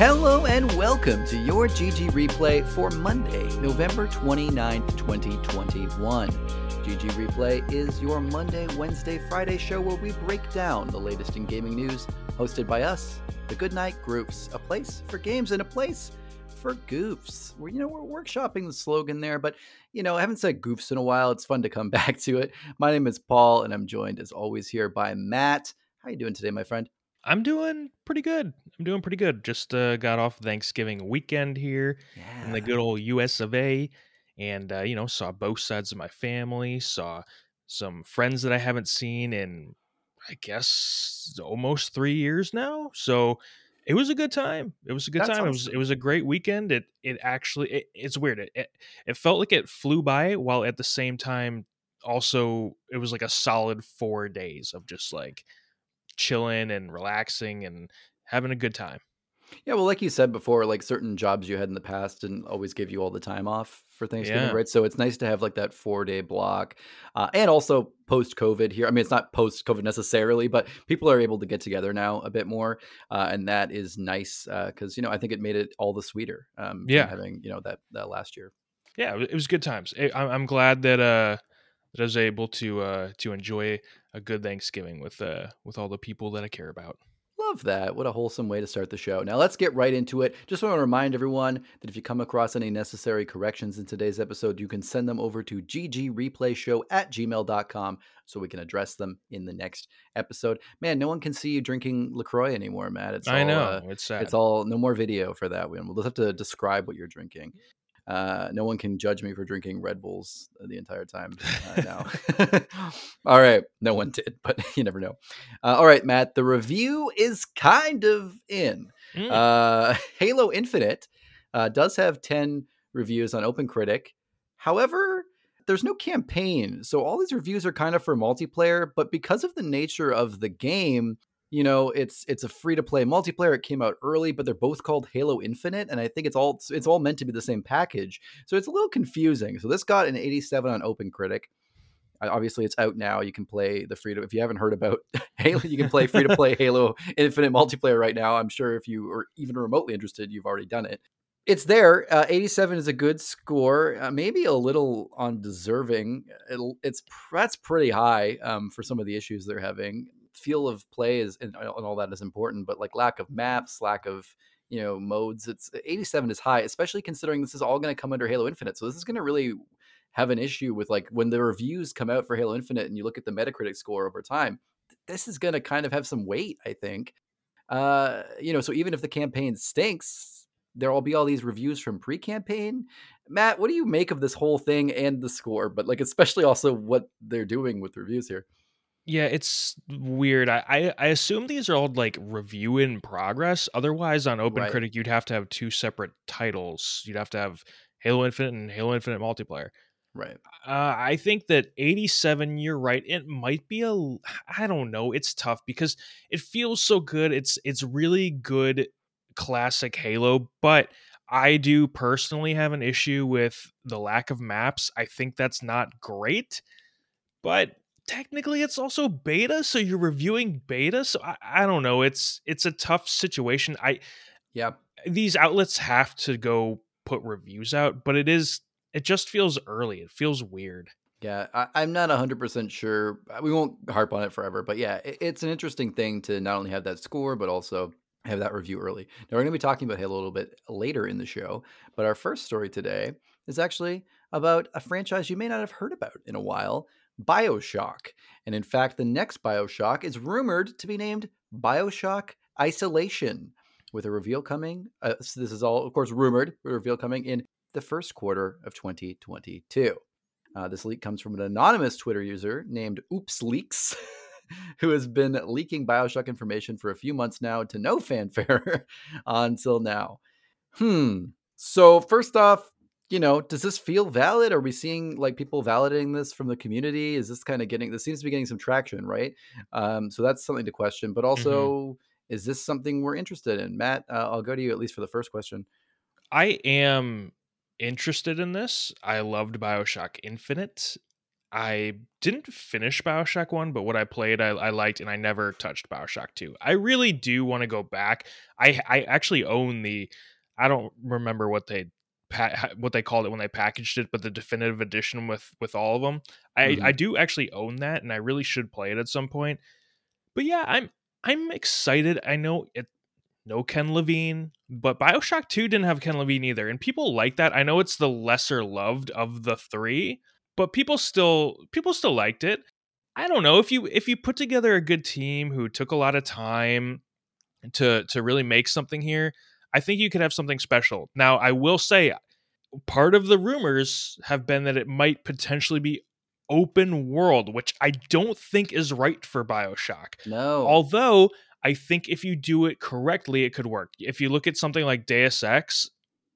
Hello and welcome to your GG replay for Monday, November 29th, 2021. GG Replay is your Monday, Wednesday, Friday show where we break down the latest in gaming news, hosted by us, the Goodnight Groups, a place for games and a place for goofs. We're, you know, we're workshopping the slogan there, but you know, I haven't said goofs in a while. It's fun to come back to it. My name is Paul, and I'm joined as always here by Matt. How are you doing today, my friend? I'm doing pretty good. I'm doing pretty good. Just uh, got off Thanksgiving weekend here Yeah. in the good old US of A, and uh, you know saw both sides of my family. Saw some friends that I haven't seen in I guess almost three years now. So it was a good time. It was a good That's time. It was it was a great weekend. It it actually it, it's weird. It, it it felt like it flew by while at the same time also it was like a solid four days of just like chilling and relaxing and having a good time. Yeah, well, like you said before, like certain jobs you had in the past didn't always give you all the time off for Thanksgiving, Yeah. right? So it's nice to have like that four day block. Uh, and also post COVID here. I mean, it's not post COVID necessarily, but people are able to get together now a bit more. Uh, and that is nice because, you know, I think it made it all the sweeter um, Yeah. having, you know, that, that last year. Yeah, it was good times. I'm I'm glad that uh that I was able to uh to enjoy a good Thanksgiving with uh with all the people that I care about. Love that. What a wholesome way to start the show. Now, let's get right into it. Just want to remind everyone that if you come across any necessary corrections in today's episode, you can send them over to ggreplayshow at gmail.com so we can address them in the next episode. Man, no one can see you drinking LaCroix anymore, Matt. It's I all, know uh, it's sad. it's all no more video for that. We'll just have to describe what you're drinking. Uh, no one can judge me for drinking Red Bulls the entire time uh, now. all right, no one did, but you never know. Uh, all right, Matt, the review is kind of in. Mm. Uh, Halo Infinite uh, does have 10 reviews on OpenCritic. However, there's no campaign. So all these reviews are kind of for multiplayer, but because of the nature of the game, you know, it's it's a free to play multiplayer. It came out early, but they're both called Halo Infinite, and I think it's all it's all meant to be the same package. So it's a little confusing. So this got an 87 on open critic Obviously, it's out now. You can play the free to. If you haven't heard about Halo, you can play free to play Halo Infinite multiplayer right now. I'm sure if you are even remotely interested, you've already done it. It's there. Uh, 87 is a good score. Uh, maybe a little undeserving. It'll, it's that's pretty high um, for some of the issues they're having. Feel of play is and, uh, and all that is important, but like lack of mm-hmm. maps, lack of you know modes. It's uh, 87 is high, especially considering this is all going to come under Halo Infinite. So this is going to really have an issue with like when the reviews come out for Halo Infinite and you look at the Metacritic score over time. This is going to kind of have some weight, I think. Uh, you know, so even if the campaign stinks, there'll be all these reviews from pre-campaign. Matt, what do you make of this whole thing and the score, but like especially also what they're doing with reviews here? Yeah, it's weird. I, I I assume these are all like review in progress. Otherwise, on Right. OpenCritic, you'd have to have two separate titles. You'd have to have Halo Infinite and Halo Infinite multiplayer. Right. Uh, I think that 87, you're right. It might be a, I don't know. It's tough because it feels so good. It's it's really good classic Halo, but I do personally have an issue with the lack of maps. I think that's not great, but technically it's also beta, so you're reviewing beta. So I, I don't know. It's it's a tough situation. I Yeah. these outlets have to go put reviews out, but it is it just feels early. It feels weird. Yeah, I, I'm not 100% sure. uh, We won't harp on it forever, but yeah, it, it's an interesting thing to not only have that score, but also have that review early. Now, we're going to be talking about Halo a little bit later in the show, but our first story today is actually about a franchise you may not have heard about in a while Bioshock. And in fact, the next Bioshock is rumored to be named Bioshock Isolation, with a reveal coming. Uh, so this is all, of course, rumored, a reveal coming in the first quarter of 2022. Uh, this leak comes from an anonymous Twitter user named Oops Leaks, who has been leaking Bioshock information for a few months now to no fanfare until now. Hmm. So, first off, you know, does this feel valid? Are we seeing like people validating this from the community? Is this kind of getting, this seems to be getting some traction, right? Um, so, that's something to question. But also, is this something we're interested in? Matt, uh, I'll go to you at least for the first question. I am interested in this. I loved BioShock Infinite. I didn't finish Bioshock 1, but what I played, I, I liked, and I never touched Bioshock 2. I really do want to go back. I, I actually own the, I don't remember what they what they called it when they packaged it, but the definitive edition with with all of them. I mm-hmm. I do actually own that, and I really should play it at some point. But yeah, I'm I'm excited. I know it no Ken Levine, but Bioshock 2 didn't have Ken Levine either. And people like that. I know it's the lesser loved of the three, but people still people still liked it. I don't know if you if you put together a good team who took a lot of time to to really make something here, I think you could have something special. Now, I will say part of the rumors have been that it might potentially be open world, which I don't think is right for BioShock. No. Although I think if you do it correctly, it could work. If you look at something like Deus Ex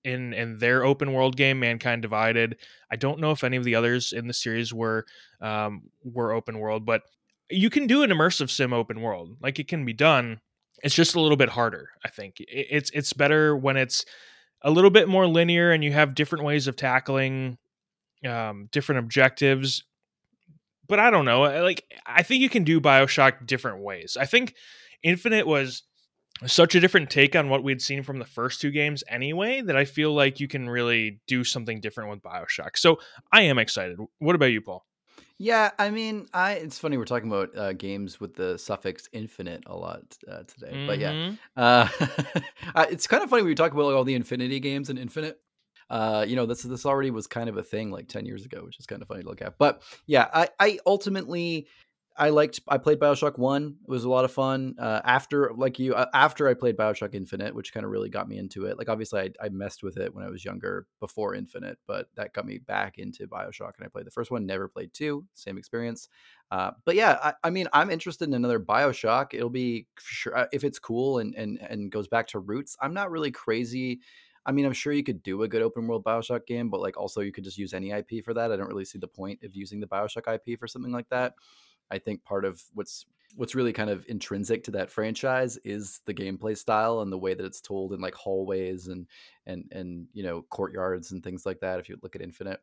in in their open world game, Mankind Divided, I don't know if any of the others in the series were um, were open world, but you can do an immersive sim open world. Like it can be done. It's just a little bit harder. I think it's it's better when it's a little bit more linear and you have different ways of tackling um, different objectives. But I don't know. Like I think you can do Bioshock different ways. I think Infinite was such a different take on what we'd seen from the first two games anyway that I feel like you can really do something different with BioShock. So I am excited. What about you, Paul? Yeah, I mean, I it's funny we're talking about uh, games with the suffix infinite a lot uh, today, mm-hmm. but yeah, mm-hmm. uh, it's kind of funny we talk about like, all the Infinity games and Infinite. Uh, you know, this this already was kind of a thing like ten years ago, which is kind of funny to look at. But yeah, I I ultimately I liked. I played Bioshock One. It was a lot of fun. Uh, after, like you, uh, after I played Bioshock Infinite, which kind of really got me into it. Like obviously, I, I, messed with it when I was younger before Infinite, but that got me back into Bioshock, and I played the first one. Never played two. Same experience. Uh, but yeah, I, I, mean, I'm interested in another Bioshock. It'll be sure uh, if it's cool and and and goes back to roots. I'm not really crazy. I mean, I'm sure you could do a good open world Bioshock game, but like also you could just use any IP for that. I don't really see the point of using the Bioshock IP for something like that. I think part of what's what's really kind of intrinsic to that franchise is the gameplay style and the way that it's told in like hallways and and and you know courtyards and things like that. If you look at Infinite,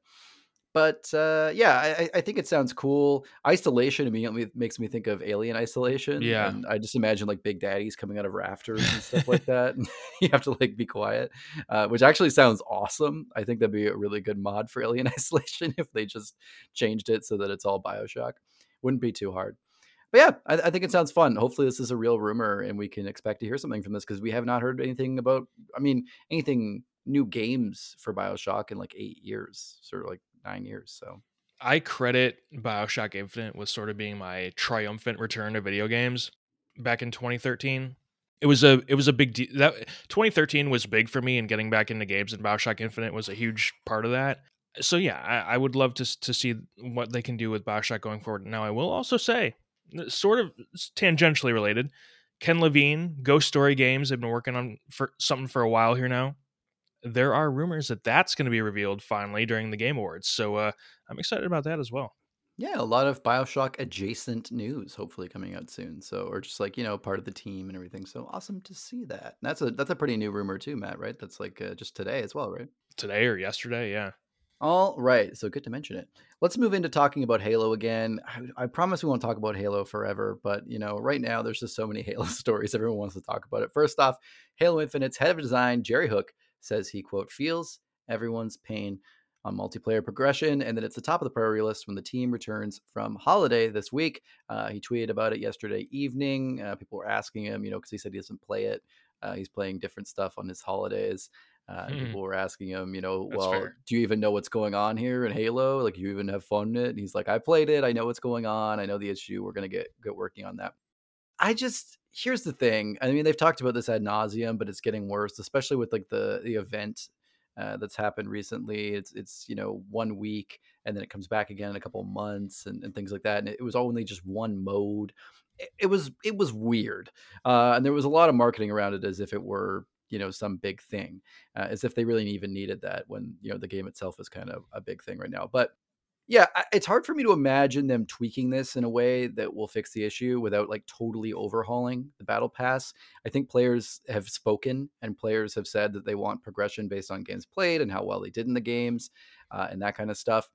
but uh, yeah, I, I, think it sounds cool. Isolation immediately makes me think of Alien Isolation. Yeah, and I just imagine like big daddies coming out of rafters and stuff like that. you have to like be quiet, uh, which actually sounds awesome. I think that'd be a really good mod for Alien Isolation if they just changed it so that it's all Bioshock wouldn't be too hard. But yeah, I, I, think it sounds fun. Hopefully, this is a real rumor and we can expect to hear something from this because we have not heard anything about. I mean, anything new games for Bioshock in like eight years, sort of like nine years. So I credit Bioshock Infinite with sort of being my triumphant return to video games back in 2013. It was a it was a big deal. That 2013 was big for me, and getting back into games and Bioshock Infinite was a huge part of that so yeah, I, I, would love to to see what they can do with Bioshock going forward. Now, I will also say, sort of tangentially related, Ken Levine, Ghost Story Games, have been working on for something for a while here now. There are rumors that that's going to be revealed finally during the Game Awards, so uh, I'm excited about that as well. Yeah, a lot of Bioshock adjacent news hopefully coming out soon. So, or just like you know, part of the team and everything. So awesome to see that. And that's a that's a pretty new rumor too, Matt. Right? That's like uh, just today as well, right? Today or yesterday, yeah. All right, so good to mention it. Let's move into talking about Halo again. I, I, promise we won't talk about Halo forever, but you know, right now there's just so many Halo stories. Everyone wants to talk about it. First off, Halo Infinite's head of design, Jerry Hook, says he quote feels everyone's pain on multiplayer progression, and that it's the top of the priority list when the team returns from holiday this week. Uh, he tweeted about it yesterday evening. Uh, people were asking him, you know, because he said he doesn't play it. Uh, he's playing different stuff on his holidays. Uh, hmm. People were asking him, you know, That's well, fair. do you even know what's going on here in Halo? Like, you even have fun in it? And he's like, I played it. I know what's going on. I know the issue. We're gonna get get working on that. I just here's the thing. I mean, they've talked about this ad nauseum, but it's getting worse, especially with like the the event uh, that's happened recently. It's it's you know one week and then it comes back again in a couple months and, and things like that. And it, it was only just one mode. It, it was it was weird, uh, and there was a lot of marketing around it as if it were you know some big thing uh, as if they really even needed that when you know the game itself is kind of a big thing right now but yeah it's hard for me to imagine them tweaking this in a way that will fix the issue without like totally overhauling the battle pass. I think players have spoken and players have said that they want progression based on games played and how well they did in the games uh, and that kind of stuff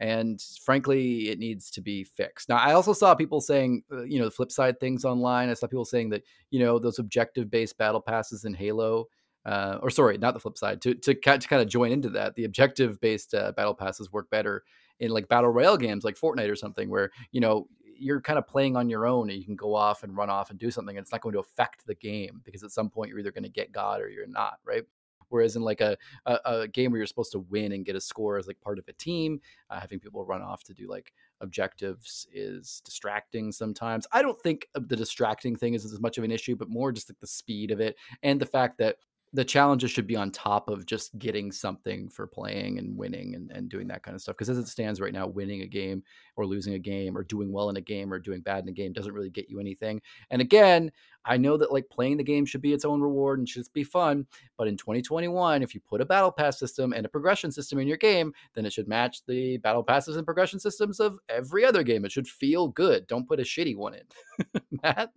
and frankly, it needs to be fixed. Now, I also saw people saying, uh, you know, the flip side things online. I saw people saying that, you know, those objective based battle passes in Halo, uh, or sorry, not the flip side, to, to, to kind of join into that, the objective based uh, battle passes work better in like battle royale games like Fortnite or something, where, you know, you're kind of playing on your own and you can go off and run off and do something and it's not going to affect the game because at some point you're either going to get god or you're not right Whereas in like a, a, a game where you're supposed to win and get a score as like part of a team, uh, having people run off to do like objectives is distracting sometimes. I don't think the distracting thing is as much of an issue, but more just like the speed of it and the fact that the challenges should be on top of just getting something for playing and winning and, and doing that kind of stuff. Because as it stands right now, winning a game or losing a game or doing well in a game or doing bad in a game doesn't really get you anything. And again, I know that like playing the game should be its own reward and should be fun. But in 2021, if you put a battle pass system and a progression system in your game, then it should match the battle passes and progression systems of every other game. It should feel good. Don't put a shitty one in. Matt?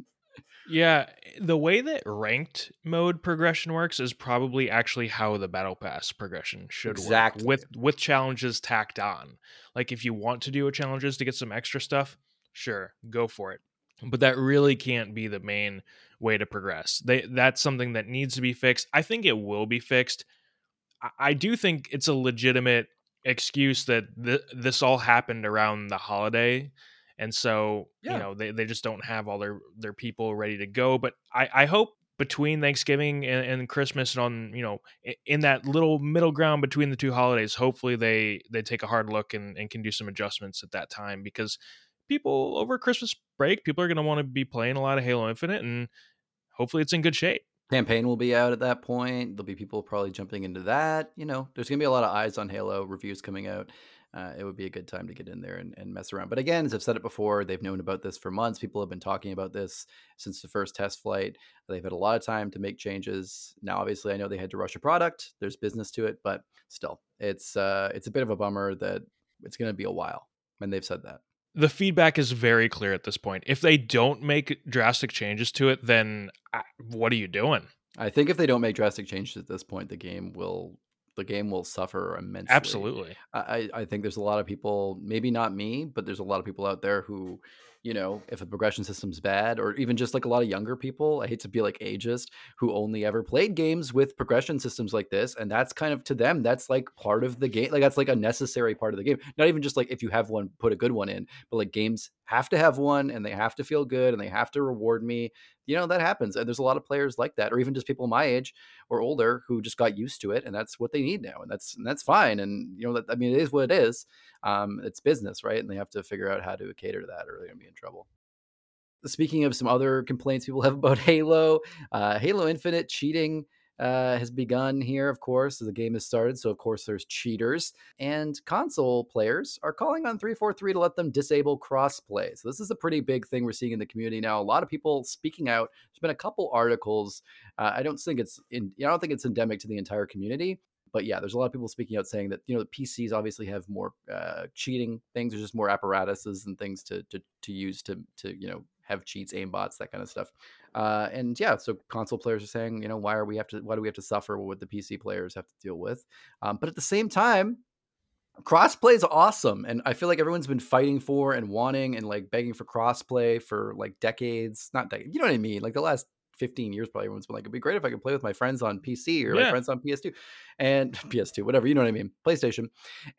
Yeah, the way that ranked mode progression works is probably actually how the battle pass progression should exactly. work with with challenges tacked on. Like if you want to do a challenges to get some extra stuff, sure, go for it. But that really can't be the main way to progress. They that's something that needs to be fixed. I think it will be fixed. I, I do think it's a legitimate excuse that th- this all happened around the holiday and so yeah. you know they, they just don't have all their their people ready to go but i i hope between thanksgiving and, and christmas and on you know in that little middle ground between the two holidays hopefully they they take a hard look and, and can do some adjustments at that time because people over christmas break people are going to want to be playing a lot of halo infinite and hopefully it's in good shape campaign will be out at that point there'll be people probably jumping into that you know there's going to be a lot of eyes on halo reviews coming out uh, it would be a good time to get in there and, and mess around. But again, as I've said it before, they've known about this for months. People have been talking about this since the first test flight. They've had a lot of time to make changes. Now, obviously, I know they had to rush a product. There's business to it, but still, it's uh, it's a bit of a bummer that it's going to be a while, and they've said that. The feedback is very clear at this point. If they don't make drastic changes to it, then uh, what are you doing? I think if they don't make drastic changes at this point, the game will the game will suffer immensely. Absolutely. I, I think there's a lot of people, maybe not me, but there's a lot of people out there who you know, if a progression system's bad, or even just like a lot of younger people, I hate to be like ageist, who only ever played games with progression systems like this. And that's kind of to them, that's like part of the game. Like that's like a necessary part of the game. Not even just like if you have one, put a good one in, but like games have to have one and they have to feel good and they have to reward me. You know, that happens. And there's a lot of players like that, or even just people my age or older who just got used to it and that's what they need now. And that's and that's fine. And you know, that I mean it is what it is um, it's business, right? And they have to figure out how to cater to that, or they're going to be in trouble. Speaking of some other complaints people have about Halo, uh, Halo Infinite cheating uh, has begun here, of course, the game has started. So, of course, there's cheaters. And console players are calling on 343 to let them disable crossplay. So, this is a pretty big thing we're seeing in the community now. A lot of people speaking out. There's been a couple articles. Uh, I don't think it's in, I don't think it's endemic to the entire community, but yeah, there's a lot of people speaking out saying that you know the PCs obviously have more uh, cheating things. There's just more apparatuses and things to to to use to to you know have cheats, aimbots, that kind of stuff. Uh, and yeah, so console players are saying, you know, why are we have to why do we have to suffer what the PC players have to deal with? Um, but at the same time, crossplay is awesome and i feel like everyone's been fighting for and wanting and like begging for crossplay for like decades not decades, you know what i mean like the last 15 years probably everyone's been like it'd be great if i could play with my friends on pc or yeah. my friends on ps2 and ps2 whatever you know what i mean playstation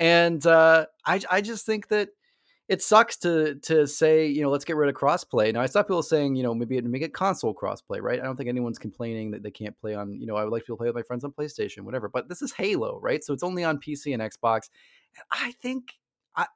and uh i i just think that it sucks to to say you know let's get rid of crossplay now i saw people saying you know maybe make it console crossplay right i don't think anyone's complaining that they can't play on you know i would like to play with my friends on playstation whatever but this is halo right so it's only on pc and xbox and i think I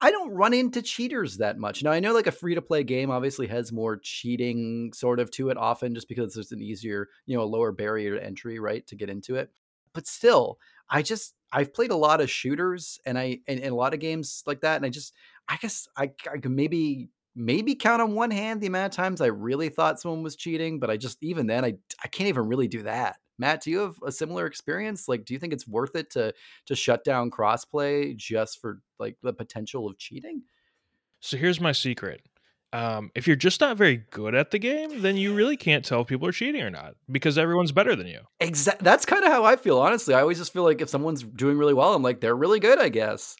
I don't run into cheaters that much. Now I know like a free to play game obviously has more cheating sort of to it often just because there's an easier, you know, a lower barrier to entry, right, to get into it. But still, I just I've played a lot of shooters and I and, and a lot of games like that and I just I guess I I could maybe maybe count on one hand the amount of times I really thought someone was cheating, but I just even then I I can't even really do that. Matt, do you have a similar experience? Like, do you think it's worth it to to shut down crossplay just for like the potential of cheating? So here's my secret. Um, if you're just not very good at the game, then you really can't tell if people are cheating or not because everyone's better than you. Exactly. That's kind of how I feel. Honestly, I always just feel like if someone's doing really well, I'm like they're really good. I guess.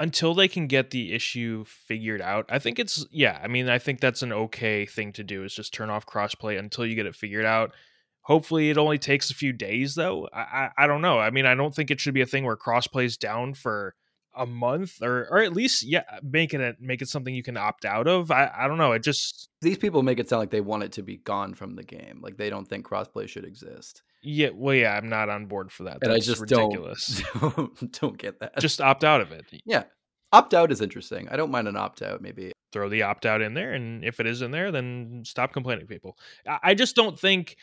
Until they can get the issue figured out, I think it's yeah. I mean, I think that's an okay thing to do is just turn off crossplay until you get it figured out. Hopefully, it only takes a few days though. I, I, I don't know. I mean, I don't think it should be a thing where crossplay is down for a month or or at least yeah, make it make it something you can opt out of. I I don't know. It just these people make it sound like they want it to be gone from the game. Like they don't think crossplay should exist. Yeah, well, yeah, I'm not on board for that. And That's I just ridiculous. Don't, don't get that. Just opt out of it. Yeah, opt out is interesting. I don't mind an opt out. Maybe throw the opt out in there, and if it is in there, then stop complaining, people. I just don't think.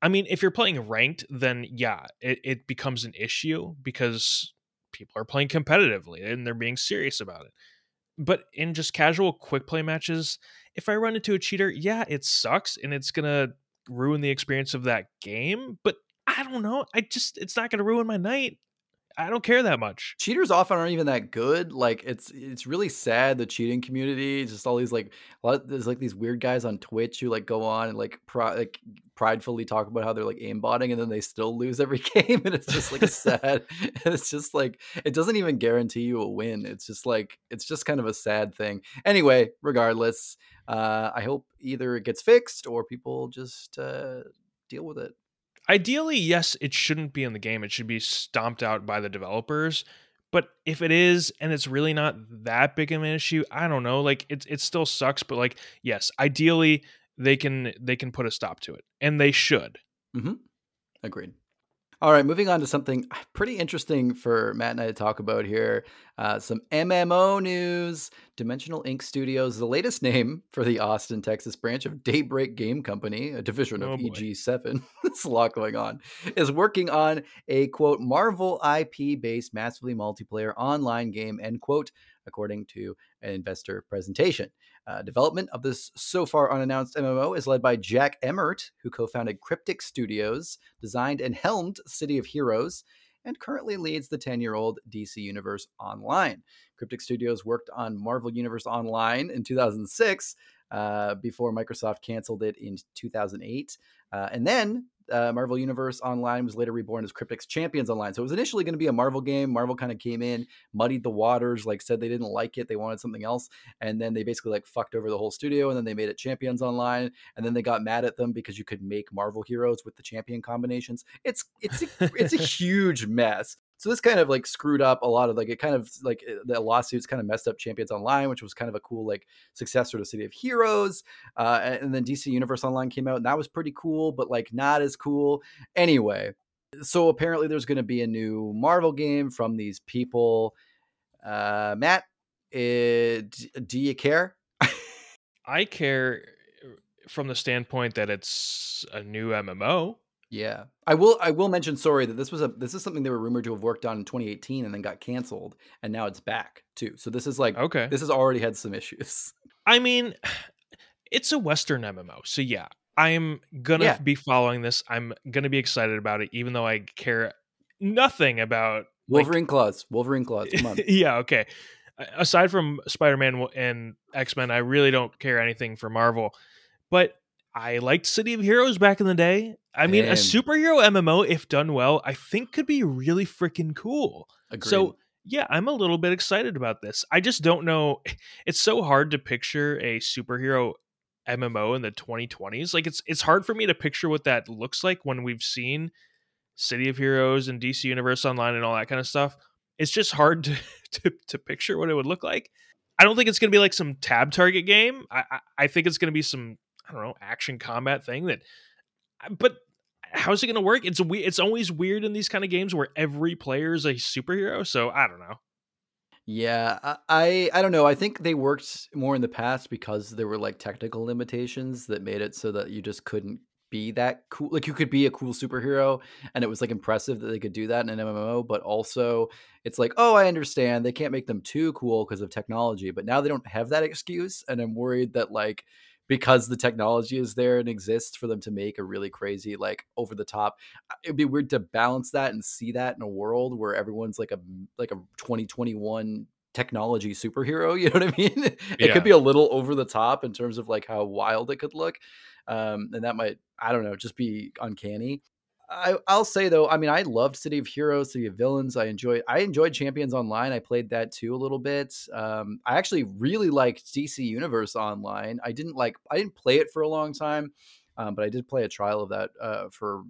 I mean, if you're playing ranked, then yeah, it, it becomes an issue because people are playing competitively and they're being serious about it. But in just casual quick play matches, if I run into a cheater, yeah, it sucks and it's gonna ruin the experience of that game, but I don't know. I just it's not going to ruin my night. I don't care that much. Cheaters often aren't even that good. Like it's it's really sad the cheating community. Just all these like a lot of, there's like these weird guys on Twitch who like go on and like like pridefully talk about how they're like aimbotting and then they still lose every game and it's just like sad. and it's just like it doesn't even guarantee you a win. It's just like it's just kind of a sad thing. Anyway, regardless, uh, I hope either it gets fixed or people just uh, deal with it. Ideally, yes, it shouldn't be in the game. It should be stomped out by the developers. But if it is and it's really not that big of an issue, I don't know. Like it it still sucks, but like yes, ideally they can they can put a stop to it. And they should. Mm-hmm. Agreed. All right, moving on to something pretty interesting for Matt and I to talk about here. Uh, some MMO news. Dimensional Ink Studios, the latest name for the Austin, Texas branch of Daybreak Game Company, a division of oh EG7. There's a lot going on. Is working on a quote Marvel IP based massively multiplayer online game end quote, according to an investor presentation. Uh, development of this so far unannounced MMO is led by Jack Emmert, who co founded Cryptic Studios, designed and helmed City of Heroes, and currently leads the 10 year old DC Universe Online. Cryptic Studios worked on Marvel Universe Online in 2006 uh, before Microsoft canceled it in 2008. Uh, and then uh, Marvel Universe Online was later reborn as Cryptic's Champions Online. So it was initially going to be a Marvel game. Marvel kind of came in, muddied the waters, like said they didn't like it, they wanted something else, and then they basically like fucked over the whole studio. And then they made it Champions Online, and then they got mad at them because you could make Marvel heroes with the champion combinations. It's it's a, it's a huge mess. So this kind of like screwed up a lot of like it kind of like eh, the lawsuits kind of messed up Champions Online, which was kind of a cool like successor to City of Heroes. Uh, and then DC Universe Online came out, and that was pretty cool, but like not as cool. Anyway, so apparently there's going to be a new Marvel game from these people. Uh, Matt, it, eh, do you care? I care eh, from the standpoint that it's a new MMO. Yeah. I will I will mention sorry that this was a this is something they were rumored to have worked on in 2018 and then got canceled and now it's back too. So this is like okay. This has already had some issues. I mean, it's a western MMO. So yeah, I'm going to yeah. be following this. I'm going to be excited about it even though I care nothing about Wolverine like, claws. Wolverine claws. Come on. yeah, okay. Aside from Spider-Man and X-Men, I really don't care anything for Marvel. But I liked City of Heroes back in the day. I mean, a superhero MMO, if done well, I think could be really freaking cool. Agreed. So yeah, I'm a little bit excited about this. I just don't know. It's so hard to picture a superhero MMO in the 2020s. Like it's it's hard for me to picture what that looks like when we've seen City of Heroes and DC Universe Online and all that kind of stuff. It's just hard to to, to picture what it would look like. I don't think it's going to be like some tab target game. I, I, I think it's going to be some I don't know action combat thing that. Uh, but how's it going to work? It's we it's always weird in these kind of games where every player is a superhero. So I don't know. Yeah, I I don't know. I think they worked more in the past because there were like technical limitations that made it so that you just couldn't be that cool. Like you could be a cool superhero, and it was like impressive that they could do that in an MMO. But also, it's like, oh, I understand they can't make them too cool because of technology. But now they don't have that excuse, and I'm worried that like because the technology is there and exists for them to make a really crazy like over the top it'd be weird to balance that and see that in a world where everyone's like a like a 2021 technology superhero you know what i mean it yeah. could be a little over the top in terms of like how wild it could look um, and that might i don't know just be uncanny I, I'll say though, I mean, I loved City of Heroes, City of Villains. I enjoyed, I enjoyed Champions Online. I played that too a little bit. Um, I actually really liked DC Universe Online. I didn't like, I didn't play it for a long time. Um, but I did play a trial of that uh, for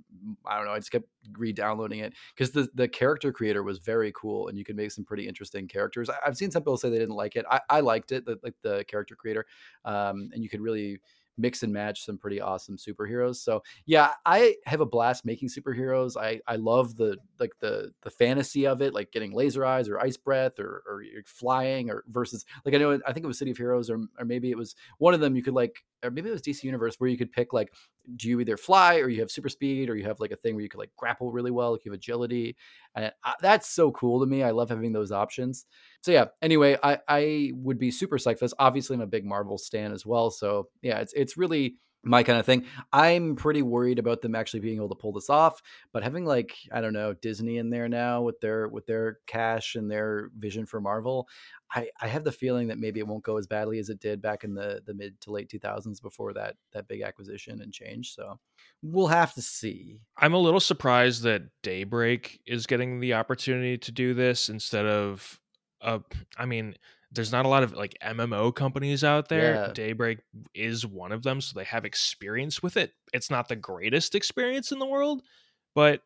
I don't know. I just kept re-downloading it because the the character creator was very cool, and you could make some pretty interesting characters. I, have seen some people say they didn't like it. I, I liked it, the, like the character creator, um, and you could really mix and match some pretty awesome superheroes. So yeah, I have a blast making superheroes. I I love the like the the fantasy of it, like getting laser eyes or ice breath or or flying or versus like I know I think it was City of Heroes or or maybe it was one of them you could like or maybe it was DC Universe where you could pick like do you either fly or you have super speed or you have like a thing where you could like grapple really well, like you have agility. And I, that's so cool to me. I love having those options. So yeah. Anyway, I I would be super psyched for this. Obviously, I'm a big Marvel stan as well. So yeah, it's it's really my kind of thing. I'm pretty worried about them actually being able to pull this off, but having like I don't know Disney in there now with their with their cash and their vision for Marvel, I I have the feeling that maybe it won't go as badly as it did back in the the mid to late 2000s before that that big acquisition and change. So we'll have to see. I'm a little surprised that Daybreak is getting the opportunity to do this instead of uh, I mean, there's not a lot of like MMO companies out there. Yeah. Daybreak is one of them, so they have experience with it. It's not the greatest experience in the world, but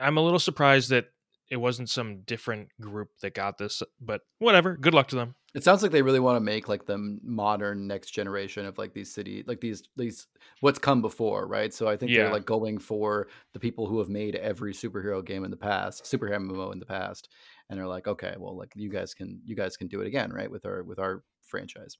I'm a little surprised that it wasn't some different group that got this, but whatever. Good luck to them. It sounds like they really want to make like the modern next generation of like these city, like these these what's come before, right? So I think yeah. they're like going for the people who have made every superhero game in the past, superhero MMO in the past, and they're like, okay, well, like you guys can you guys can do it again, right? With our with our franchise.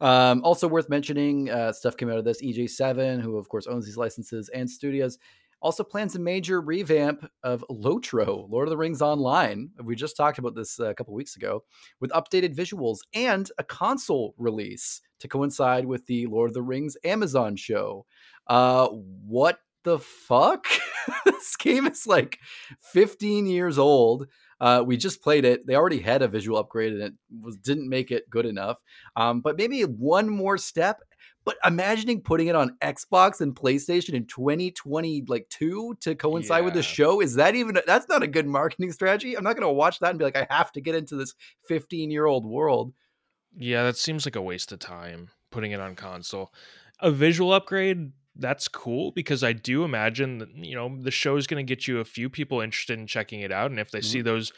Um, also worth mentioning, uh, stuff came out of this. EG7, who of course owns these licenses and studios, also plans a major revamp of Lotro, Lord of the Rings Online. We just talked about this a couple weeks ago, with updated visuals and a console release to coincide with the Lord of the Rings Amazon show. Uh, what the fuck? this game is like 15 years old. Uh, we just played it. They already had a visual upgrade and it was didn't make it good enough. Um, but maybe one more step. But imagining putting it on Xbox and PlayStation in 2022 like two to coincide yeah. with the show is that even that's not a good marketing strategy. I'm not going to watch that and be like, I have to get into this 15 year old world. Yeah, that seems like a waste of time putting it on console. A visual upgrade that's cool because I do imagine that you know the show is going to get you a few people interested in checking it out, and if they mm-hmm. see those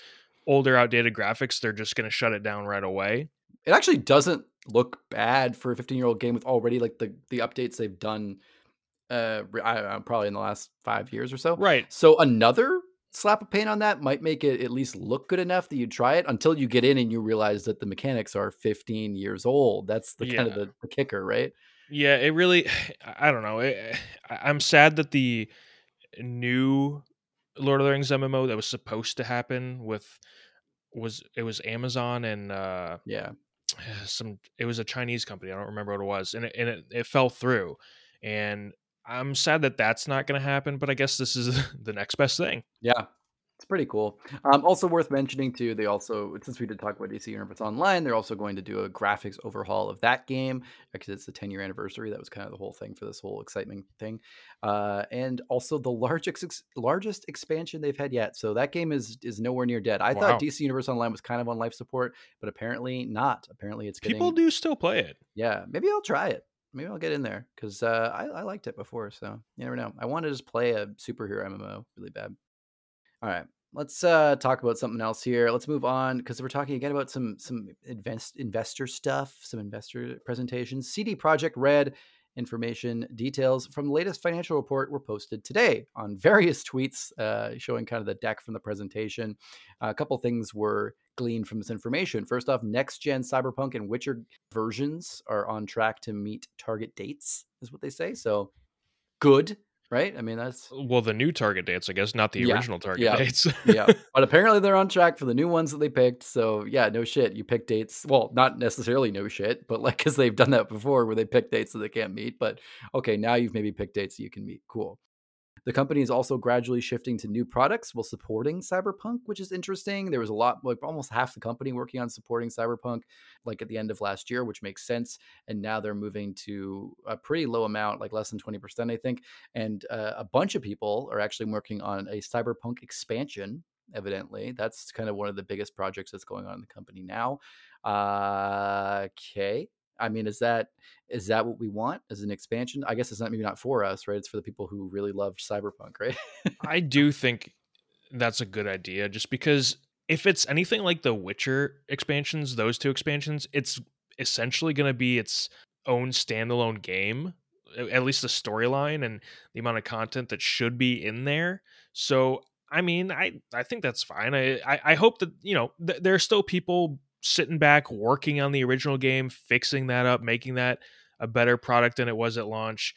older, outdated graphics, they're just going to shut it down right away. It actually doesn't look bad for a 15 year old game with already like the the updates they've done. Uh, I don't probably in the last five years or so. Right. So another slap of paint on that might make it at least look good enough that you try it until you get in and you realize that the mechanics are 15 years old. That's the yeah. kind of the, the kicker, right? Yeah, it really. I don't know. It, I'm sad that the new Lord of the Rings MMO that was supposed to happen with was it was Amazon and uh yeah some it was a Chinese company I don't remember what it was and it, and it, it fell through and I'm sad that that's not going to happen but I guess this is the next best thing yeah it's pretty cool. Um, also worth mentioning too. They also, since we did talk about DC Universe Online, they're also going to do a graphics overhaul of that game because it's the 10 year anniversary. That was kind of the whole thing for this whole excitement thing, uh, and also the largest ex- largest expansion they've had yet. So that game is is nowhere near dead. I wow. thought DC Universe Online was kind of on life support, but apparently not. Apparently it's getting, people do still play it. Yeah, maybe I'll try it maybe I'll get in there because uh, I, I, liked it before. So you never know. I want to just play a superhero MMO really bad. All right. Let's uh, talk about something else here. Let's move on because we're talking again about some some invest, investor stuff, some investor presentations. CD Projekt Red information details from the latest financial report were posted today on various tweets uh, showing kind of the deck from the presentation. Uh, a couple things were gleaned from this information. First off, next gen Cyberpunk and Witcher versions are on track to meet target dates, is what they say. So good right? I mean, that's uh, well, the new target dates, I guess, not the yeah, original target yeah, dates. yeah, but apparently they're on track for the new ones that they picked. So yeah, no shit. You pick dates. Well, not necessarily no shit, but like because they've done that before, where they pick dates that they can't meet. But okay, now you've maybe picked dates that you can meet. Cool. The company is also gradually shifting to new products while supporting Cyberpunk, which is interesting. There was a lot, like almost half the company working on supporting Cyberpunk, like at the end of last year, which makes sense. And now they're moving to a pretty low amount, like less than 20%, I think. And uh, a bunch of people are actually working on a Cyberpunk expansion evidently. That's kind of one of the biggest projects that's going on in the company now. Uh, okay. I mean, is that is that what we want as an expansion? I guess it's not maybe not for us, right? It's for the people who really loved Cyberpunk, right? I do think that's a good idea, just because if it's anything like the Witcher expansions, those two expansions, it's essentially going to be its own standalone game, at least the storyline and the amount of content that should be in there. So I mean, I I think that's fine. I I, I hope that you know th- there are still people sitting back working on the original game, fixing that up, making that a better product than it was at launch.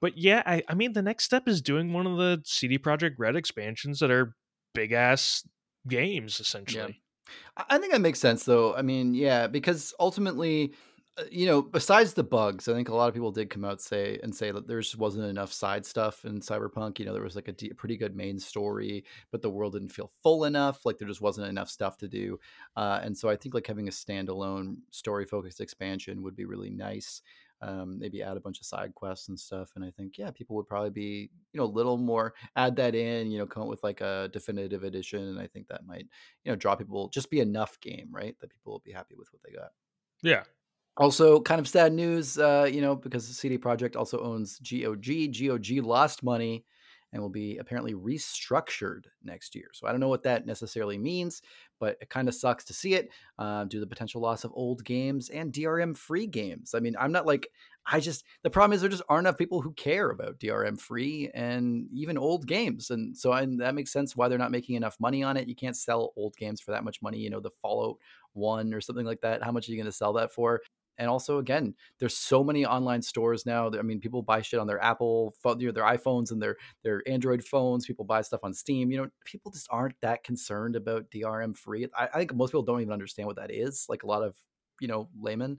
But yeah, I, I mean, the next step is doing one of the CD Projekt Red expansions that are big ass games, essentially. Yeah. I think that makes sense, though. I mean, yeah, because ultimately, you know, besides the bugs, I think a lot of people did come out say and say that there just wasn't enough side stuff in Cyberpunk. You know, there was like a d- pretty good main story, but the world didn't feel full enough. Like there just wasn't enough stuff to do. Uh, and so I think like having a standalone story focused expansion would be really nice. Um, maybe add a bunch of side quests and stuff. And I think, yeah, people would probably be, you know, a little more add that in, you know, come up with like a definitive edition. And I think that might, you know, draw people, just be enough game, right? That people will be happy with what they got. Yeah, also, kind of sad news, uh, you know, because the CD Projekt also owns GOG. GOG lost money and will be apparently restructured next year. So I don't know what that necessarily means, but it kind of sucks to see it uh, due to the potential loss of old games and DRM free games. I mean, I'm not like, I just, the problem is there just aren't enough people who care about DRM free and even old games. And so I, that makes sense why they're not making enough money on it. You can't sell old games for that much money. You know, the Fallout 1 or something like that. How much are you going to sell that for? And also again there's so many online stores now i mean people buy shit on their apple phone you know, their iphones and their their android phones people buy stuff on steam you know people just aren't that concerned about drm free I, I think most people don't even understand what that is like a lot of you know laymen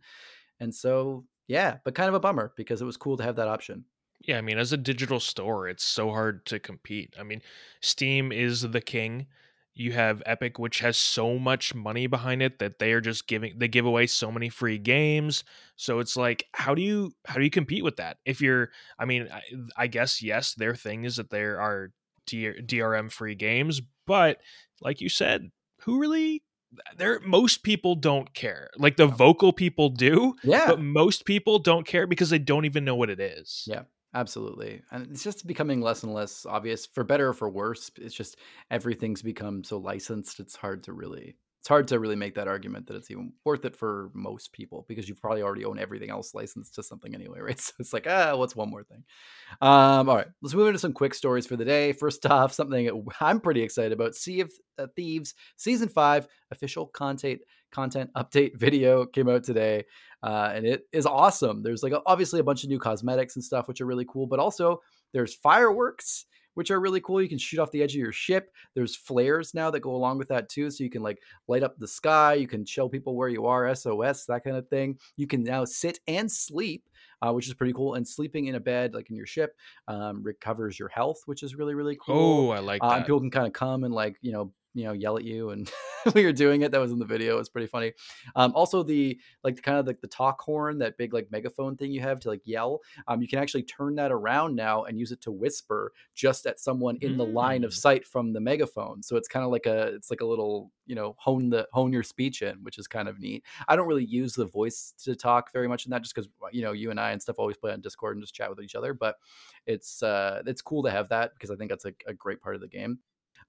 and so yeah but kind of a bummer because it was cool to have that option. Yeah i mean as a digital store it's so hard to compete i mean steam is the king you have Epic, which has so much money behind it that they are just giving they give away so many free games. So it's like, how do you how do you compete with that? If you're, I mean, I, I guess yes, their thing is that there are DRM free games, but like you said, who really there most people don't care. Like the vocal people do, yeah. But most people don't care because they don't even know what it is. Yeah. Absolutely. And it's just becoming less and less obvious for better or for worse. It's just everything's become so licensed. It's hard to really it's hard to really make that argument that it's even worth it for most people because you probably already own everything else licensed to something anyway, right? So it's like, ah, what's one more thing? Um, all right, let's move into some quick stories for the day. First off, something I'm pretty excited about: Sea of uh, Thieves season five official content content update video came out today, uh, and it is awesome. There's like obviously a bunch of new cosmetics and stuff, which are really cool, but also there's fireworks which are really cool. You can shoot off the edge of your ship. There's flares now that go along with that too. So you can like light up the sky. You can show people where you are, SOS, that kind of thing. You can now sit and sleep. Uh, which is pretty cool. And sleeping in a bed, like in your ship, um, recovers your health, which is really, really cool. Oh, I like uh. And people can kind of come and like, you know, you know yell at you and when you're doing it that was in the video it was pretty funny um, also the like kind of like the talk horn that big like megaphone thing you have to like yell um, you can actually turn that around now and use it to whisper just at someone in mm. the line of mm. sight from the megaphone so it's kind of like a it's like a little you know hone the hone your speech in which is kind of neat i don't really use the voice to talk very much in that just because you know you and i and stuff always play on discord and just chat with each other but it's uh it's cool to have that because i think that's a, a great part of the game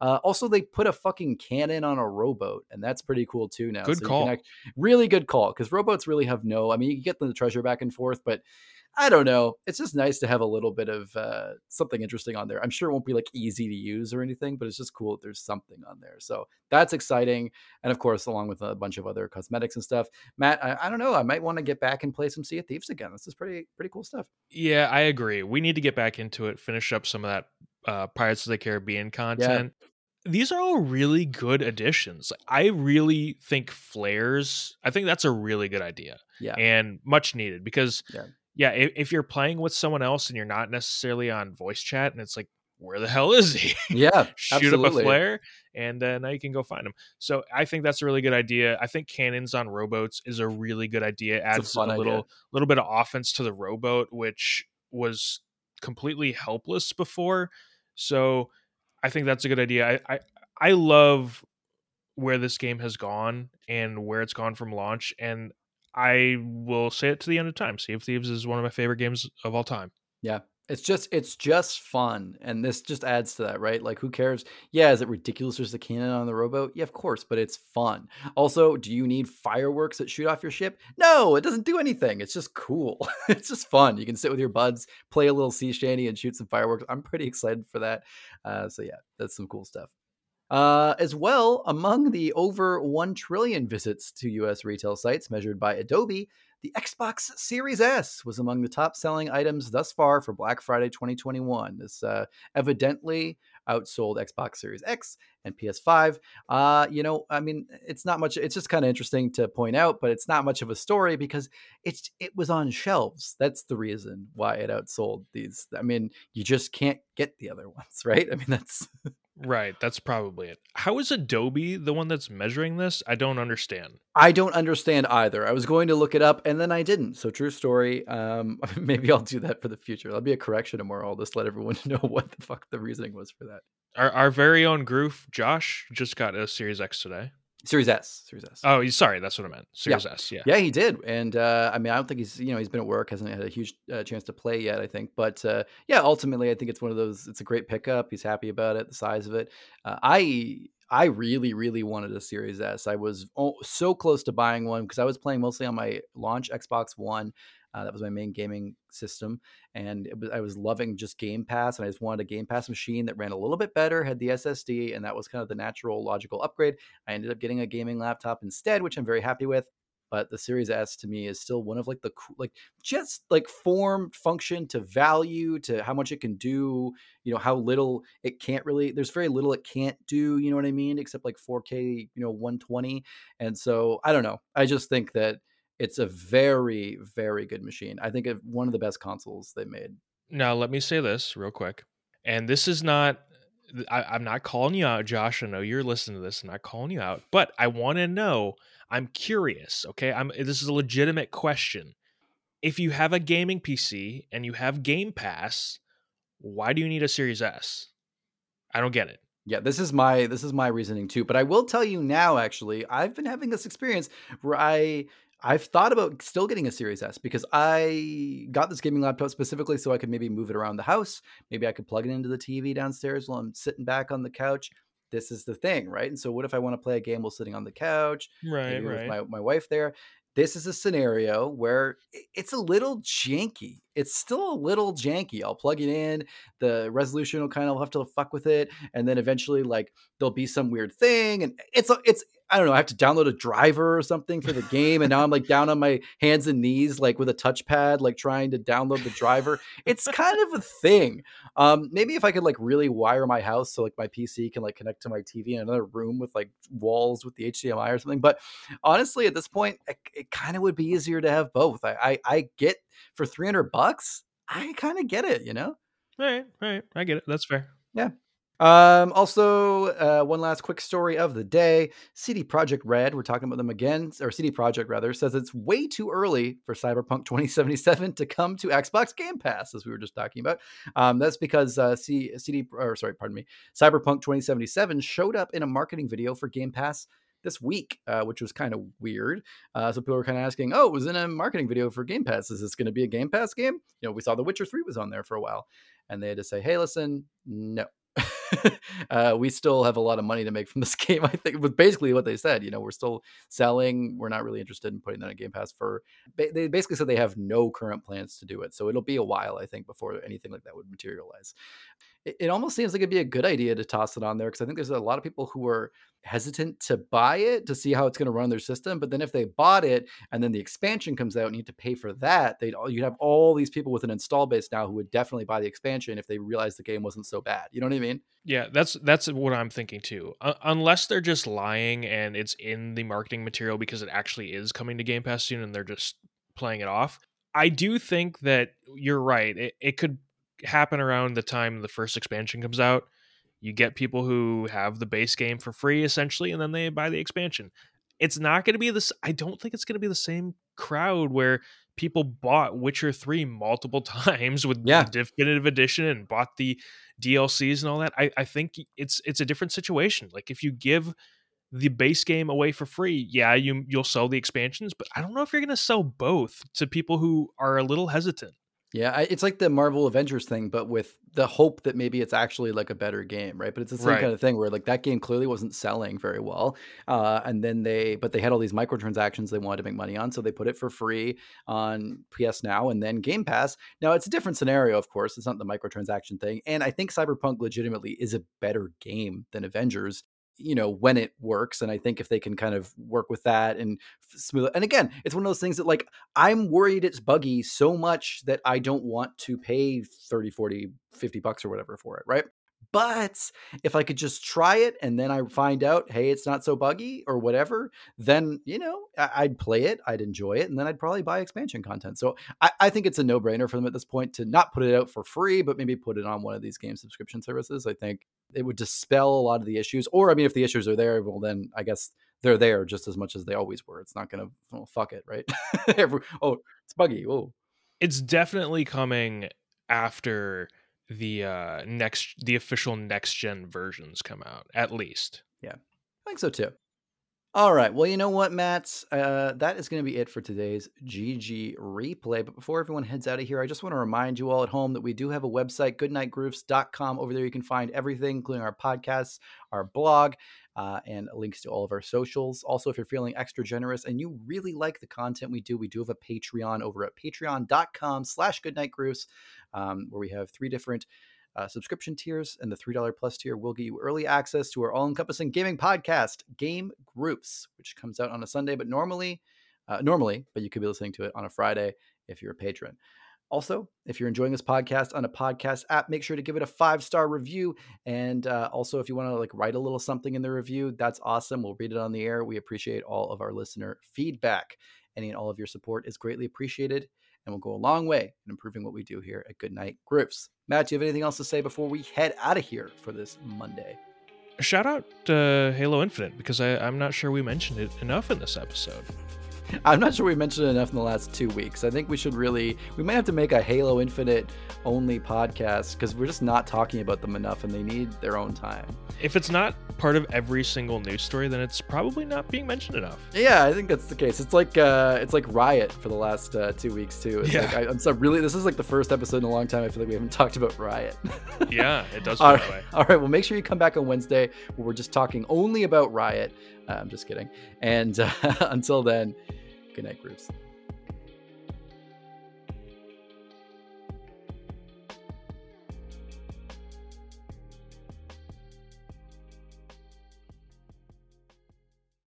uh, also, they put a fucking cannon on a rowboat, and that's pretty cool too. Now, good so call, act, really good call because rowboats really have no. I mean, you get the treasure back and forth, but I don't know. It's just nice to have a little bit of uh, something interesting on there. I'm sure it won't be like easy to use or anything, but it's just cool that there's something on there. So that's exciting. And of course, along with a bunch of other cosmetics and stuff. Matt, I, I don't know. I might want to get back and play some Sea of Thieves again. This is pretty pretty cool stuff. Yeah, I agree. We need to get back into it. Finish up some of that uh, Pirates of the Caribbean content. Yeah these are all really good additions. I really think flares. I think that's a really good idea. Yeah, and much needed because yeah, yeah if, if, you're playing with someone else and you're not necessarily on voice chat, and it's like where the hell is he? Yeah, shoot absolutely. up a flare, and uh, now you can go find him. So I think that's a really good idea. I think cannons on rowboats is a really good idea. Adds a, idea. little little bit of offense to the rowboat, which was completely helpless before. So I think that's a good idea. I I, I love where this game has gone and where it's gone from launch, and I will say it to the end of time. Sea of Thieves is one of my favorite games of all time. Yeah. It's just it's just fun. And this just adds to that, right? Like who cares? Yeah, is it ridiculous there's a cannon on the rowboat? Yeah, of course, but it's fun. Also, do you need fireworks that shoot off your ship? No, it doesn't do anything. It's just cool. it's just fun. You can sit with your buds, play a little sea shanty and shoot some fireworks. I'm pretty excited for that. Uh, so yeah, that's some cool stuff. Uh, as well, among the over 1 trillion visits to US retail sites measured by Adobe, the Xbox Series S was among the top selling items thus far for Black Friday 2021. This uh, evidently outsold Xbox Series X and PS5. Uh, you know, I mean, it's not much. It's just kind of interesting to point out, but it's not much of a story because it's it was on shelves. That's the reason why it outsold these. I mean, you just can't get the other ones, right? I mean, that's Right, that's probably it. How is Adobe the one that's measuring this? I don't understand. I don't understand either. I was going to look it up and then I didn't. So true story. Um, maybe I'll do that for the future. That'll be a correction tomorrow. I'll just let everyone know what the fuck the reasoning was for that. Our our very own Groove Josh, just got a Series X today. Series S. Series S. Oh, he's sorry, that's what I meant. Series S, yeah. Yeah, he did, and uh, I mean, I don't think he's you know he's been at work, hasn't had a huge uh, chance to play yet. I think, but uh, yeah, ultimately, I think it's one of those. It's a great pickup. He's happy about it, the size of it. Uh, I I really really wanted a Series S. I was oh, so close to buying one because I was playing mostly on my launch Xbox One. Uh, that was my main gaming system, and was, I was loving just Game Pass, and I just wanted a Game Pass machine that ran a little bit better, had the SSD, and that was kind of the natural, logical upgrade. I ended up getting a gaming laptop instead, which I'm very happy with. But the Series S to me is still one of like the like just like form, function to value to how much it can do. You know how little it can't really. There's very little it can't do. You know what I mean? Except like 4K, you know, 120. And so I don't know. I just think that it's a very very good machine i think one of the best consoles they made Now, let me say this real quick. And this is not, I, I'm not calling you out, Josh. I know you're listening to this. I'm not calling you out, but I want to know. I'm curious. Okay. I'm, eh, this is a legitimate question. If you have a gaming PC and you have Game Pass, why do you need a Series S? I don't get it. yeah this is my this is my reasoning too but i will tell you now actually i've been having this experience where i I've thought about still getting a Series S because I got this gaming laptop specifically so I could maybe move it around the house. Maybe I could plug it into the TV downstairs while I'm sitting back on the couch. This is the thing, right? And so, what if I want to play a game while sitting on the couch? Right, right. my, my wife there. This is a scenario where it's a little janky. It's still a little janky. I'll plug it in, the resolution will kind of have to fuck with it, and then eventually, like, there'll be some weird thing, and it's a, it's I don't know. I have to download a driver or something for the game, and now I'm like down on my hands and knees, like with a touchpad, like trying to download the driver. It's kind of a thing. Um, maybe if I could like really wire my house so like my PC can like connect to my TV in another room with like walls with the HDMI or something. But honestly, at this point, it, it kind of would be easier to have both. I I, I get for 300 bucks, I kind of get it, you know. All right, all right. I get it. That's fair. Um, also, uh, one last quick story of the day. CD Projekt Red, we're talking about them again, or CD Projekt rather, says it's way too early for Cyberpunk 2077 to come to Xbox Game Pass, as we were just talking about. Um, that's because uh, C- CD, or sorry, pardon me, Cyberpunk 2077 showed up in a marketing video for Game Pass this week, uh, which was kind of weird. Uh, so people were kind of asking, "Oh, it was in a marketing video for Game Pass. Is this going to be a Game Pass game?" You know, we saw The Witcher 3 was on there for a while, and they had to say, "Hey, listen, no." uh, we still have a lot of money to make from this game. I think was basically what they said. You know, we're still selling. We're not really interested in putting that on Game Pass for. They basically said they have no current plans to do it. So it'll be a while, I think, before anything like that would materialize. It, it almost seems like it'd be a good idea to toss it on there because I think there's a lot of people who are hesitant to buy it to see how it's going to run their system. But then if they bought it and then the expansion comes out and you have to pay for that, they'd you'd have all these people with an install base now who would definitely buy the expansion if they realized the game wasn't so bad. You know what I mean? Yeah, that's that's what I'm thinking too. Uh, unless they're just lying and it's in the marketing material because it actually is coming to Game Pass soon and they're just playing it off. I do think that you're right. It, it could happen around the time the first expansion comes out. You get people who have the base game for free essentially, and then they buy the expansion. It's not going to be this. I don't think it's going to be the same crowd where people bought Witcher 3 multiple times with yeah. the definitive edition and bought the DLCs and all that. I, I think it's it's a different situation. Like if you give the base game away for free, yeah, you you'll sell the expansions, but I don't know if you're going to sell both to people who are a little hesitant. Yeah, it's like the Marvel Avengers thing, but with the hope that maybe it's actually like a better game, right? But it's the same Right. kind of thing where like that game clearly wasn't selling very well, uh, and then they, but they had all these microtransactions they wanted to make money on, so they put it for free on PS Now and then Game Pass. Now it's a different scenario, of course. It's not the microtransaction thing, and I think Cyberpunk legitimately is a better game than Avengers. You know when it works, and I think if they can kind of work with that and smooth and again, it's one of those things that like I'm worried it's buggy so much that I don't want to pay 30, 40, 50 bucks or whatever for it, right? But if I could just try it and then I find out, hey, it's not so buggy or whatever, then, you know, I- I'd play it, I'd enjoy it, and then I'd probably buy expansion content. So I, I think it's a no brainer for them at this point to not put it out for free, but maybe put it on one of these game subscription services. I think it would dispel a lot of the issues. Or, I mean, if the issues are there, well, then I guess they're there just as much as they always were. It's not going to, well, fuck it, right? Oh, it's buggy. Oh, It's definitely coming after the uh next the official next gen versions come out at least. Yeah. I think so too. All right. Well, you know what, matt's Uh, that is going to be it for today's GG replay. But before everyone heads out of here, I just want to remind you all at home that we do have a website, goodnightgrooves.com. Over there, you can find everything, including our podcasts, our blog, uh, and links to all of our socials. Also, if you're feeling extra generous and you really like the content we do, we do have a Patreon over at patreon.com slash goodnightgrooves, um, where we have three different uh, subscription tiers, and the $3 plus tier will get you early access to our all encompassing gaming podcast, Game Grooves, which comes out on a Sunday, but normally, uh, normally, but you could be listening to it on a Friday if you're a patron. Also, if you're enjoying this podcast on a podcast app, make sure to give it a five star review. And uh, also, if you want to like write a little something in the review, that's awesome. We'll read it on the air. We appreciate all of our listener feedback. Any and all of your support is greatly appreciated and will go a long way in improving what we do here at Goodnight Grooves. Matt, do you have anything else to say before we head out of here for this Monday? Shout out to Halo Infinite because I, I'm not sure we mentioned it enough in this episode. I'm not sure we mentioned it enough in the last two weeks. I think we should really, we might have to make a Halo Infinite only podcast because we're just not talking about them enough and they need their own time. If it's not part of every single news story, then it's probably not being mentioned enough. Yeah, I think that's the case. It's like uh, it's like Riot for the last uh, two weeks too. It's Yeah. like, I, I'm so really. This is like the first episode in a long time. I feel like we haven't talked about Riot. Yeah, it does All right. All right. Well, make sure you come back on Wednesday where we're just talking only about Riot. Uh, I'm just kidding. And uh, until then, night, groups.